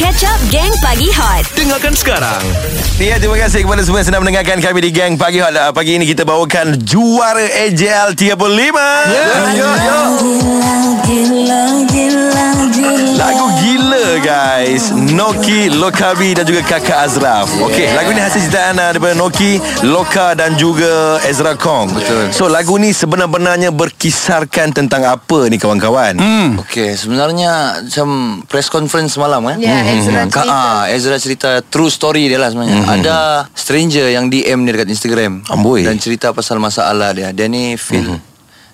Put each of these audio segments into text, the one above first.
Catch Up Gang Pagi Hot Dengarkan sekarang Ya, terima kasih kepada semua yang sedang mendengarkan kami di Gang Pagi Hot. Ah, Pagi ini kita bawakan juara AJL 35. Ya, ya, ya. Lagu gila guys Noki, Lokabi dan juga Kakak Azraf Okey, lagu ni hasil ciptaan ah, daripada Noki, Loka dan juga Ezra Kong Betul So lagu ni sebenar-benarnya berkisarkan tentang apa ni kawan-kawan? Hmm. Okey, sebenarnya macam press conference semalam kan? Ya, Ezra Ka- cerita. ah, Ezra cerita true story dia lah sebenarnya. Ada stranger yang DM dia dekat Instagram Amboi. dan cerita pasal masalah dia. Dia ni feel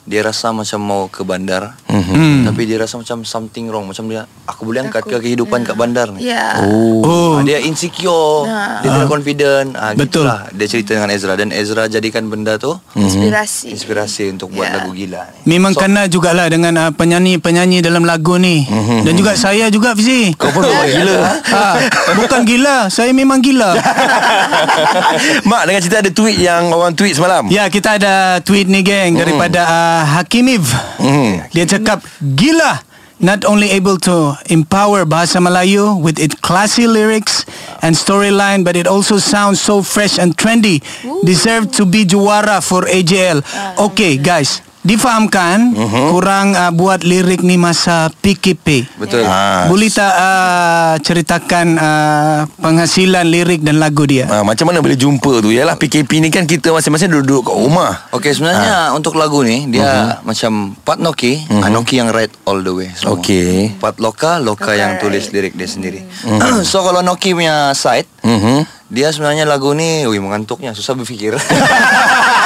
dia rasa macam mau ke bandar. Mhm. Tapi dia rasa macam something wrong. Macam dia aku boleh angkat ke kehidupan kat bandar ni. Ya. Oh. dia insecure, dia tidak confident. Ah, Betul. gitulah. Dia cerita dengan Ezra dan Ezra jadikan benda tu Inspirasi. inspirasi untuk buat Ya. lagu gila ni. Memang so, kena jugalah dengan uh, penyanyi-penyanyi dalam lagu ni. Dan juga saya juga Fizi. Kau pun gila Ha, bukan gila, saya memang gila. Mak dengan cerita ada tweet yang orang tweet semalam Ya, kita ada tweet ni geng daripada uh, Hakimiv. Mhm. Dia cakap, gila. Not only able to empower bahasa Melayu with its classy lyrics and storyline, but it also sounds so fresh and trendy. Deserve to be juara for AJL. Okay, guys. Difahamkan kurang uh, buat lirik ni masa PKP. Betul. Ah. Boleh tak uh, ceritakan uh, penghasilan lirik dan lagu dia? Ha, macam mana boleh jumpa tu Yalah PKP ni kan kita masing-masing duduk kat rumah Okey sebenarnya untuk lagu ni dia macam part Noki, uh Noki yang write all the way. semua. Okey. Part Loka, Loka yang tulis lirik dia sendiri. so kalau Noki punya side, Mhm. dia sebenarnya lagu ni, wih mengantuknya, susah berfikir.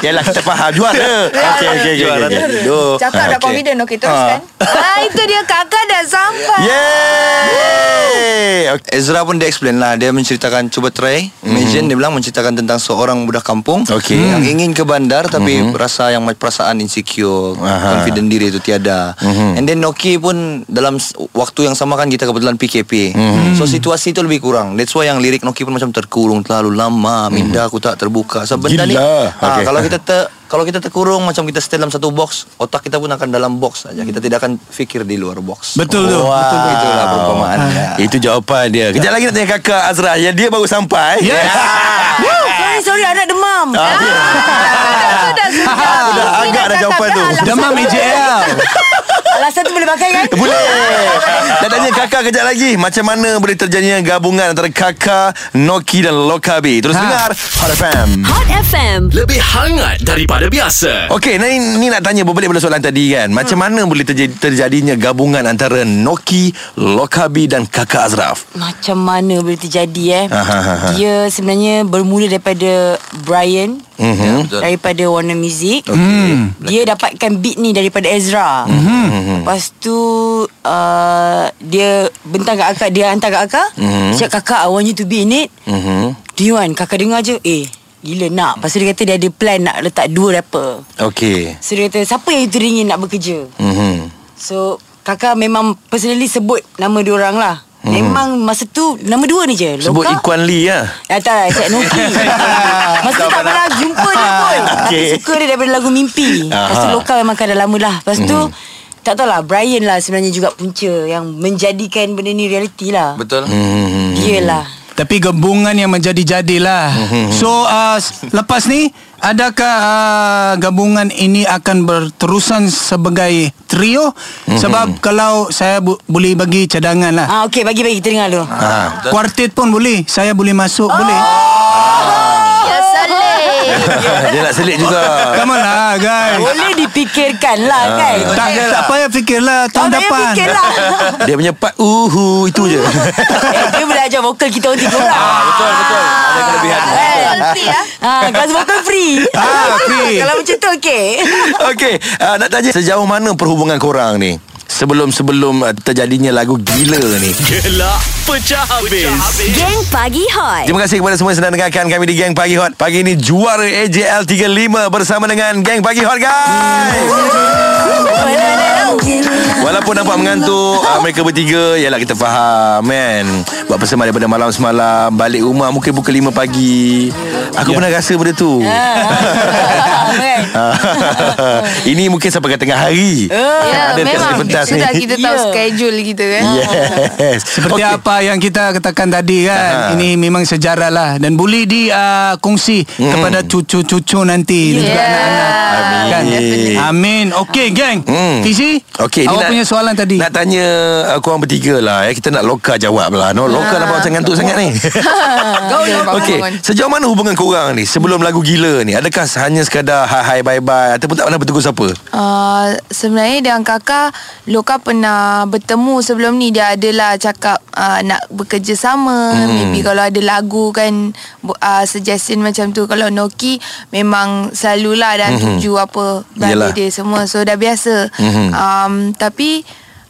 Yalah kita faham. Juara. Okey okey okey. Cakap dah confident Okey. teruskan. Ah, Itu dia kakak dah sampai. Yeay! Okay. Ezra pun dia explain lah. Dia menceritakan Cuba try. Imagine dia bilang Menceritakan tentang seorang budak kampung Okey. Yang ingin ke bandar Tapi rasa yang perasaan insecure Aha. Confident diri itu tiada. And then Noki pun Dalam waktu yang sama kan Kita kebetulan PKP So situasi itu lebih kurang. That's why yang lirik Noki pun macam terkurung Terlalu lama Minda aku tak terbuka. So benda ni Gila. ah, Okey. Kalau kita ter, kalau kita terkurung Macam kita stay dalam satu box Otak kita pun akan dalam box saja. Kita tidak akan fikir di luar box. Betul tu. Wow. Betul tu. Itulah perumpamaannya. Itu jawapan dia. Kejap lagi nak tanya kakak Azra Yang dia baru sampai. Yes. Sorry sorry anak demam. Ah, Sudah sudah Dah agak dah jawapan tu. Demam AJL. Alasan tu boleh pakai kan? Boleh. Dan tanya kakak kejap lagi. Macam mana boleh terjadinya gabungan Antara kakak Noki dan Lokabi? Terus Ha. dengar Hot FM Hot FM Lebih hangat daripada biasa. Okey, ni, ni nak tanya berbalik pada soalan tadi kan. Macam mana boleh terjadi, terjadinya gabungan antara Noki, Lokabi dan Kakak Azraf? Macam mana boleh terjadi eh? Ha, ha, ha, ha. Dia sebenarnya bermula daripada Brian Mhm. Betul. Daripada Warner Music Hmm. Dia dapatkan beat ni daripada Ezra Mhm. Lepas tu uh, Dia bentang kat akak Dia hantar kat akak Mhm. Cakap kakak I want you to be in it Mhm. Do you want Kakak dengar je Eh Gila nak Lepas tu dia kata dia ada plan Nak letak dua rapper Okey. So dia kata Siapa yang teringin nak bekerja Mhm. So kakak memang personally sebut nama dia orang lah. Hmm. Memang masa tu nama dua ni je. Sebut Loka. Ikuan Lee lah. Ah, tak, Cik Noki. masa tu tak pernah jumpa dia pun. Tapi suka dia daripada lagu Mimpi. Lepas tu Aha. Loka memang kan dah lama lah. Lepas tu tak tahulah Brian lah sebenarnya juga punca yang menjadikan benda ni reality lah. Betul Mhm. Dia lah. Tapi gabungan yang menjadi-jadilah. So uh, lepas ni adakah uh, gabungan ini akan berterusan sebagai trio? Sebab kalau saya bu- boleh bagi cadangan lah. Ah okey bagi-bagi kita dengar dulu. Ha. Kuartet pun boleh. Saya boleh masuk boleh. Dia nak selit juga. Come on lah guys. Boleh dipikirkan lah kan. Tak, tak payah fikirlah tahun Tak payah depan. fikir lah. Dia punya part uhu itu je. eh, dia boleh ajar vokal kita orang tiga orang. Ah, Betul betul Ada kelebihan Eh. Nanti ya Ah, kelas vokal free. Ah, free. Kalau macam tu okey. Okey, uh, nak tanya sejauh mana perhubungan korang ni? Sebelum-sebelum uh, terjadinya lagu gila ni. Gelak pecah habis Gang Pagi Hot Terima kasih kepada semua yang sedang dengarkan kami di Gang Pagi Hot. Pagi ini juara AJL 35 bersama dengan Gang Pagi Hot guys. Walaupun nampak mengantuk uh, Mereka bertiga Yalah kita faham kan? Buat persembahan daripada malam semalam Balik rumah mungkin pukul 5 pagi. Aku pernah rasa benda tu. Kan? Ini mungkin sampai ke tengah hari. Ya, Ada dekat memang. Sudah kita tahu Ya. schedule kita kan? Yes. Seperti Okey. apa yang kita katakan tadi kan? Aha. Ini memang sejarah lah. Dan boleh di uh, kongsi Kepada cucu-cucu nanti. Dan juga Yeah. anak-anak. Amin. kan? Amin. Okey geng. Hmm. Okey, ni Awak nak- punya soalan tadi. Nak tanya uh, korang bertiga lah ya. Kita nak Loka jawab lah no, Loka nampak macam ngantuk sangat ni. Okey, sejauh mana hubungan korang ni Sebelum lagu Gila ni? Adakah hanya sekadar Hai hai bye bye Ataupun tak pernah bertegur siapa Uh, sebenarnya dengan kakak Loka pernah bertemu sebelum ni. Dia adalah cakap uh, nak bekerja sama. Hmm. Maybe kalau ada lagu kan uh, Suggestion macam tu. Kalau Noki memang selalulah dah hmm. tuju apa Yelah. Bagi dia semua. So dah biasa. Mhm. Um, Tapi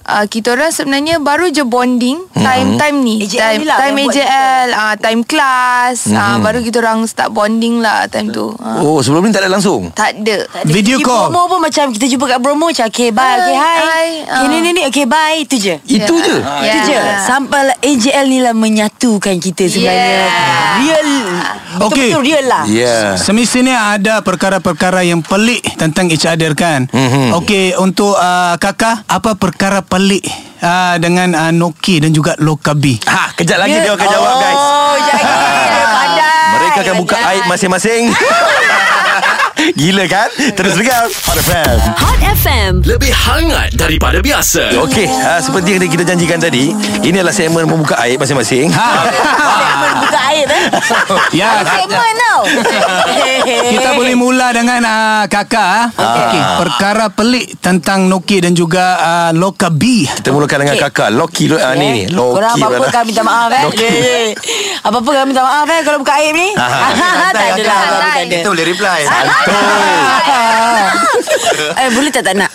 Uh, kita orang sebenarnya baru je bonding time-time ni AJL time ni lah time AJL uh, time class uh, baru kita orang start bonding lah time tu uh, Oh sebelum ni tak ada langsung tak ada Tak ada. Video Di call. promo pun macam Kita jumpa kat promo Macam okay bye Okay hi hai, Okay ah. ni ni ni Okay bye Itu je Itu je Ya. Itu je Sampai lah AJL ni lah Menyatukan kita sebenarnya Yeah. Real Okey. Betul-betul real lah yeah. Semestinya ada perkara-perkara yang pelik tentang each other kan. Mhm. Okey, untuk uh, kakak, apa perkara pelik uh, dengan uh, Noki dan juga Lokabi? Ha, kejap lagi dia akan jawab guys. Oh jadi Pandai. Mereka akan buka aib masing-masing Gila kan Terus dengar Hot FM Hot FM. Lebih hangat daripada biasa. Okey, uh, seperti yang kita janjikan tadi, ini adalah segmen membuka aib masing-masing. Ha. Segmen buka aib eh ya, Segmen tau kita boleh mula dengan uh, kakak. Okay. okay. Perkara pelik tentang Noki dan juga uh, Lokabi. Kita mulakan dengan Okey. kakak Loki uh, ni ni. Loki. Korang apa-apa kami minta maaf eh Loki. Apa-apa kami minta maaf eh Kalau buka aib ni Ah, Tak ada lah santai. Kita boleh reply Eh boleh tak tak nak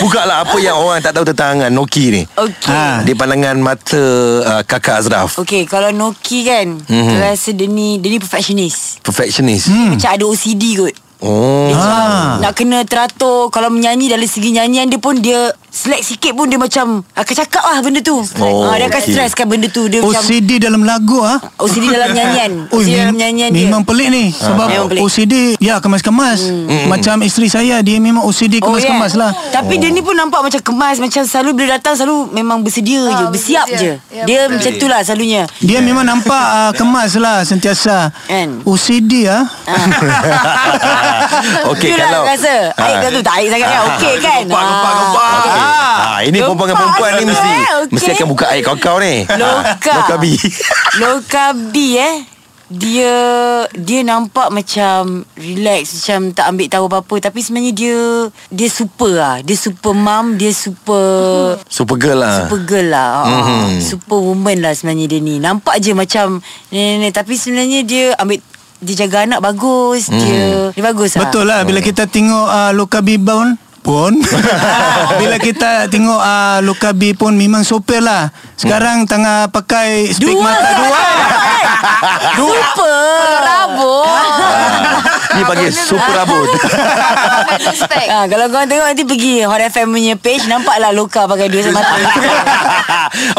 Buka lah apa yang orang tak tahu tentang uh, Noki ni. Okey Ha. Di pandangan mata uh, kakak Azraf. Okey, kalau Noki kan, Mhm. mm-hmm. rasa dia ni dia ni perfectionist. Perfectionist. Hmm. Macam ada OCD kot. Oh. Dia macam Ah. nak kena teratur Kalau menyanyi dari segi nyanyian dia pun Dia slack sikit pun dia macam Akan cakap lah benda tu Oh, Ah, Dia akan okey. stresskan benda tu Dia macam OCD dalam lagu ah. OCD dalam nyanyian Oi, OCD dalam nyanyian dia memang pelik ni Sebab Memang pelik. OCD Ya kemas-kemas Macam isteri saya Dia memang OCD kemas-kemas lah Tapi dia ni pun nampak macam kemas Macam selalu bila datang Selalu memang bersedia je Ah, Bersiap je bersedia. Ya, Dia betul. macam tu lah selalunya Dia memang nampak uh, kemas lah Sentiasa Kan? OCD ah. Okey kalau rasa Aib Ah. tu tak aib sangat kan Okey kan Gempak, gempak, gempak. Okey. Ah, ini Gempak perempuan-perempuan ni tu, mesti eh. Okey. mesti akan buka aib kau-kau ni. Loka. Ah, Loka B. Loka B eh dia dia nampak macam relax macam tak ambil tahu apa-apa tapi sebenarnya dia dia super lah dia super mom dia super Super girl lah. super girl lah Mhm. mm-hmm. super woman lah sebenarnya dia ni nampak je macam ni tapi sebenarnya dia ambil dia jaga anak bagus mm. dia dia bagus lah. Betul lah Bila kita tengok uh, Loka B pun Bila kita tengok uh, Loka B pun Memang sopir lah. Sekarang tengah pakai Spek Dua. mata dua. Super. Rabuk Ni panggil super. Respect. Ha, kalau korang tengok nanti pergi Hot FM punya page Nampaklah Loka pakai dua semata.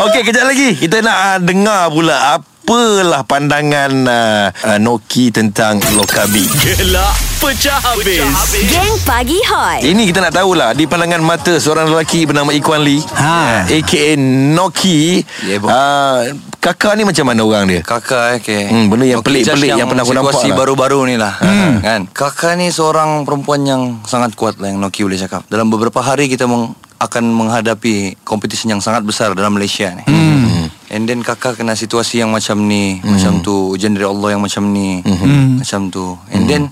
Okey, kejap lagi. Kita nak uh, dengar pula apalah pandangan uh, uh, Noki tentang Lokabi. Gelak pecah habis. Geng Pagi Hot. Ini kita nak tahulah di pandangan mata seorang lelaki bernama Ikwan Lee. Ha. AKA Noki. Ya, uh, kakak ni macam mana orang dia? Kakak eh okay. Hmm, benda yang Okay, pelik-pelik just yang pernah aku nampak Situasi lah. baru-baru ni lah hmm. kan? Kakak ni seorang perempuan yang sangat kuat lah Yang Noki boleh cakap Dalam beberapa hari kita meng, akan menghadapi Kompetisi yang sangat besar dalam Malaysia ni hmm. And then kakak kena situasi yang macam ni. Hmm. Macam tu Ujian dari Allah yang macam ni. Hmm. Macam tu. And then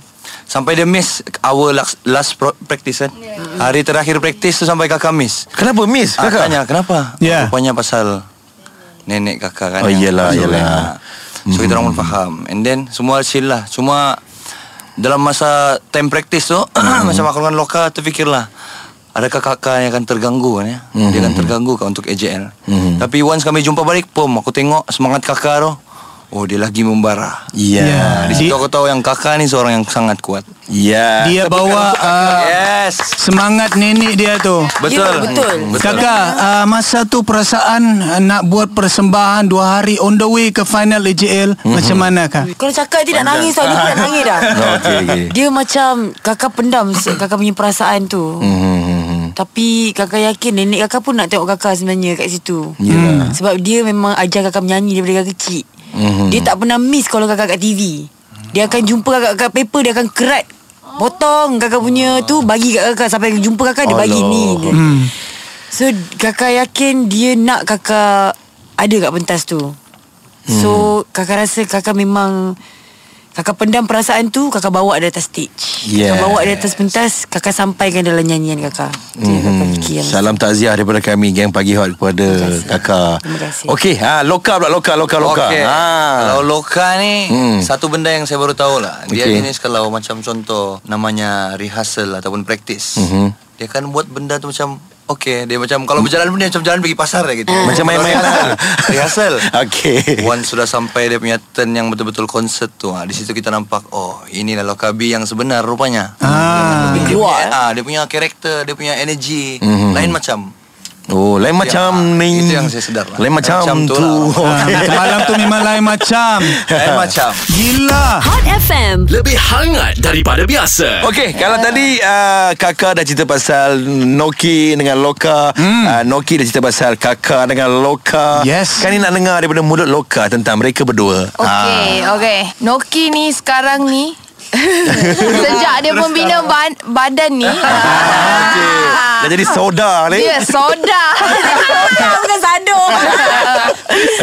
Sampai dia miss Our last, last pro- practice kan? Hari terakhir practice tu Sampai kakak miss. Kenapa miss Ah, kakak? Tanya kenapa? Ya. Rupanya pasal Nenek kakak kan Oh, yang iyalah, iyalah. kan. So kita orang pun faham. And then Semua chill lah. Cuma Dalam masa Time practice tu Macam aku dengan Loka Terfikirlah Adakah kakak yang akan terganggu kan ya? Dia akan terganggu kan Untuk AJL Tapi once kami jumpa balik Pom Aku tengok Semangat kakak tu Oh dia lagi membara Ya. Di situ aku tahu yang kakak ni seorang yang sangat kuat. Ya. Dia bawa uh, Yes. semangat nenek dia tu. Betul. Ya, betul. Betul. Kakak, uh, masa tu perasaan uh, nak buat persembahan dua hari on the way ke final AJL, Mhm. macam mana kak? Kalau cakap dia nak nangis tau Dia pun nak nangis dah. Okey okey. Dia macam Kakak pendam Kakak punya perasaan tu. Hmm. Tapi kakak yakin Nenek kakak pun nak tengok kakak sebenarnya Kat situ. Yelah. Sebab dia memang Ajar kakak menyanyi Daripada kakak kecil. Mhm. Dia tak pernah miss Kalau kakak kat TV Dia akan jumpa kakak kat paper Dia akan kerat. Potong kakak punya tu Bagi kat kakak. Sampai jumpa kakak Dia bagi ni. Hmm. So kakak yakin Dia nak kakak Ada kat pentas tu. So kakak rasa kakak memang Kakak pendam perasaan tu Kakak bawa dia atas stage Yes. Kakak bawa dia atas pentas Kakak sampaikan dalam nyanyian kakak yang kakak fikir yang Salam takziah daripada kami Geng Pagi Hot kepada kakak Terima kasih. Okey ha, Loka pula Loka Loka Loka Okey. ha. Kalau loka ni Hmm. Satu benda yang saya baru tahu lah Dia Okey. jenis kalau macam contoh Namanya rehearsal ataupun practice Mhm. Dia kan buat benda tu macam Okey Dia macam Kalau berjalan pun dia macam jalan pergi pasar lah gitu. Macam main-main lah. Rehearsal. Okey. Once sudah sampai dia punya turn yang betul-betul konsert tu ha, Di situ kita nampak Oh inilah Lokabi yang sebenar rupanya. Ah. dia, Keluar, punya, ah, dia punya karakter Dia punya energi Mhm. Lain macam Oh lain macam Ya, ni itu yang saya sedar lah. Lain macam, Macam tu tu lah. Ah, Okey. Semalam tu memang lain macam. Lain macam Gila. Hot FM. Lebih hangat daripada biasa. Okey, kalau tadi uh, kakak dah cerita pasal Noki dengan Loka, hmm. uh, Noki dah cerita pasal kakak dengan Loka. Yes. Kan ni nak dengar daripada mulut Loka tentang mereka berdua. Okey, okey. Noki ni sekarang ni sejak dia membina ban, badan ni. Okey. Dah jadi soda ni. Dia soda. Bukan sado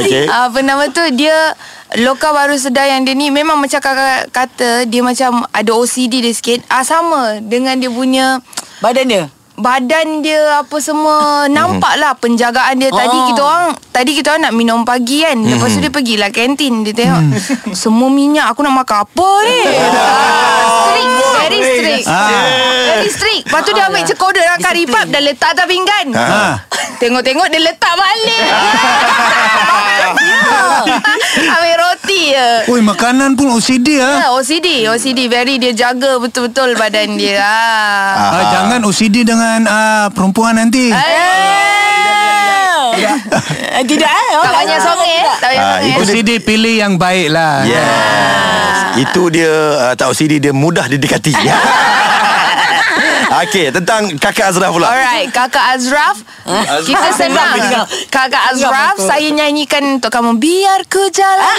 Okey. Apa nama tu dia Loka baru sedar yang dia ni memang macam kakak kata dia macam ada OCD dia sikit. Ah sama dengan dia punya Badan dia badan dia apa semua nampak lah penjagaan dia. Tadi Oh. kita orang tadi kita orang nak minum pagi kan. Lepas tu dia pergilah kantin dia tengok semua minyak aku nak makan apa ni? Strict very strict. Very strict. Lepas tu dia ambil cekoda nak kari pap dah letak atas pinggan. Ha. tengok-tengok dia letak balik. Ambil roti je Oi, makanan pun OCD ah. Ha, OCD OCD very dia jaga betul-betul badan dia ah. Ah, jangan OCD dengan ah, perempuan nanti. Eh, Tidak eh Tak banyak songe eh Tak banyak Ah, songe itu OCD pilih yang baik lah. Yes. Itu dia uh, tak OCD dia mudah didekati. Okey, tentang kakak Azraf pula. Alright, Kakak Azraf. Kita senang. Kakak Azraf Saya nyanyikan untuk kamu. Biar ku jalan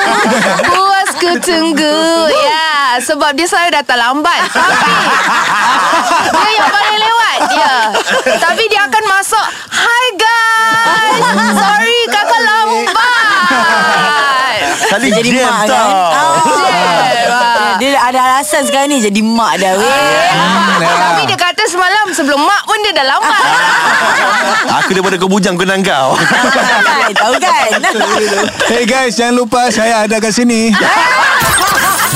Puas ku tunggu Ya Sebab dia selalu datang lambat. Tapi Dia yang paling lewat. Ya. Tapi dia akan masuk Hi guys. Sorry kakak lambat. Tadi Jadi jam mak tau. kan. Alasan sekarang ni Jadi mak dah weh Tapi dia kata semalam Sebelum mak pun dia dah lambat Aku daripada kau bujang kena kau. Tahu kan Hey guys, jangan lupa saya ada kat sini.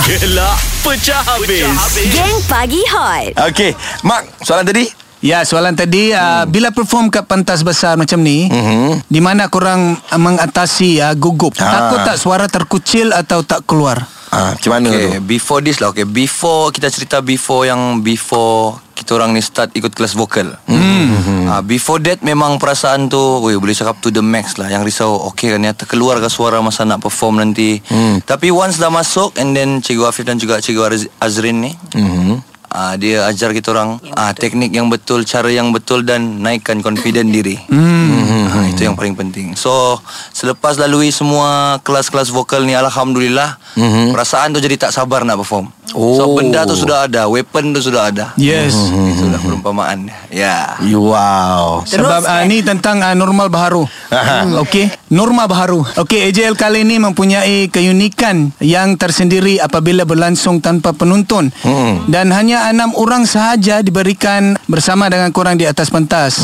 Gelak pecah habis. Geng Pagi Hot. Okey, Mak, soalan tadi? Ya, soalan tadi uh, bila perform kat pentas besar macam ni, Mhm. di mana korang uh, mengatasi uh, gugup? Ah. Takut tak suara terkucil atau tak keluar? Ah, macam mana Okay, tu? before this lah. Okay, before kita cerita before yang before kita orang ni start ikut kelas vokal. Hmm. Ah, before that memang perasaan tu, weh boleh cakap to the max lah. Yang risau, okay kan ternyata keluar ke suara masa nak perform nanti. Hmm. Tapi once dah masuk and then Cikgu Afif dan juga Cikgu Az- Azrin ni, Mhm. Ah dia ajar kita orang ah teknik yang betul, cara yang betul dan naikkan confident diri. Hmm. Ah, itu yang paling penting. So selepas lalui semua kelas-kelas vokal ni alhamdulillah Mhm. perasaan tu jadi tak sabar nak perform. Oh. So benda tu sudah ada, weapon tu sudah ada. Yes. Itulah perumpamaan. Ya. Wow. Sebab uh, ni tentang uh, normal baharu. Hmm, Okey, norma baharu. Okey, AJL kali ini mempunyai keunikan yang tersendiri apabila berlangsung tanpa penonton. Hmm. Dan hanya enam orang sahaja diberikan bersama dengan korang di atas pentas.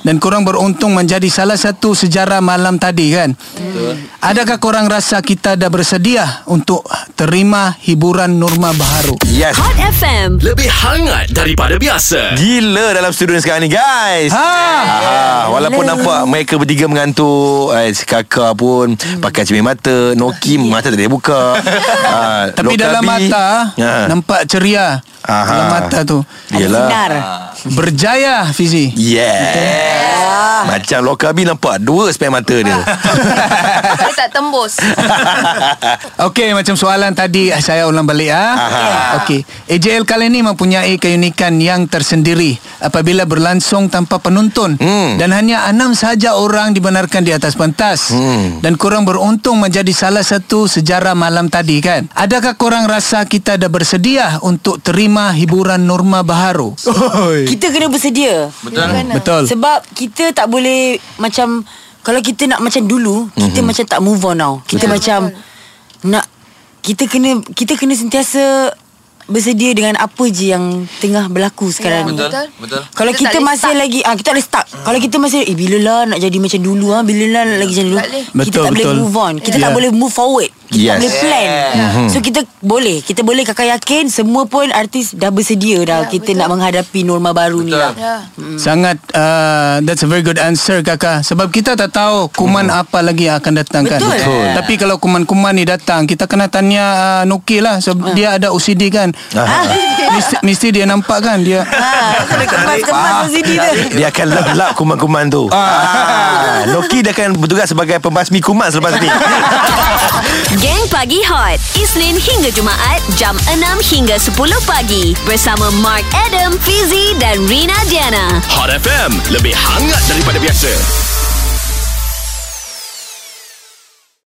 Dan korang beruntung menjadi salah satu sejarah malam tadi kan. Adakah korang rasa kita dah bersedia untuk terima hiburan norma baharu? Yes. Hot FM. Lebih hangat daripada biasa. Gila dalam studio ni sekarang ni guys. Ha. Ah, walaupun nampak mereka bertiga mengantuk eh, Si kakak pun Pakai cermin mata Noki mata tak boleh buka Ah, Tapi dalam Lokabi- mata Ah. Nampak ceria Aha. Dalam mata tu Yelah Sinar. Berjaya Fizi. Yeah Macam Lokabi nampak Dua spek mata dia. Dia tak tembus. Okey macam soalan tadi ah, Saya ulang balik ah. Okey. AJL kali ini mempunyai keunikan yang tersendiri Apabila berlangsung tanpa penonton Hmm. Dan hanya enam sahaja orang dibenarkan di atas pentas. Hmm. Dan korang beruntung menjadi salah satu sejarah malam tadi kan? Adakah korang rasa kita dah bersedia untuk terima hiburan Norma Baharu? Kita kena bersedia Betul Betul Sebab kita tak boleh Macam Kalau kita nak macam dulu Kita macam tak move on now Kita macam Nak Kita kena Kita kena sentiasa Bersedia dengan apa je yang Tengah berlaku sekarang ni betul. Betul Kalau Kita kita, boleh masih stuck. lagi ah kita boleh stuck. Kalau kita masih eh bila lah nak jadi macam dulu ah bila lah nak lagi macam dulu. Tak boleh. Kita Betul, tak boleh betul. move on. Kita Yeah. tak boleh move forward. Kita Yes. tak boleh plan. So kita boleh. Kita boleh kakak yakin semua pun artis dah bersedia dah Ya, kita betul. nak menghadapi norma baru ni lah. Ya Sangat uh, That's a very good answer kakak Sebab kita tak tahu Kuman apa lagi yang akan datang kan Betul. Betul. Tapi kalau kuman-kuman ni datang Kita kena tanya uh, Nuki lah Sebab dia ada OCD kan mesti, mesti dia nampak kan Dia kena kemas-kemas OCD tu. Dia akan lap-lap kuman-kuman tu ah. Noki dia akan bertugas sebagai pembasmi kuman selepas ni Gang Pagi Hot. Isnin hingga Jumaat Jam 6 hingga 10 pagi. Bersama Mark Adam, Fizi dan Rina Diana. Hot FM Lebih hangat daripada biasa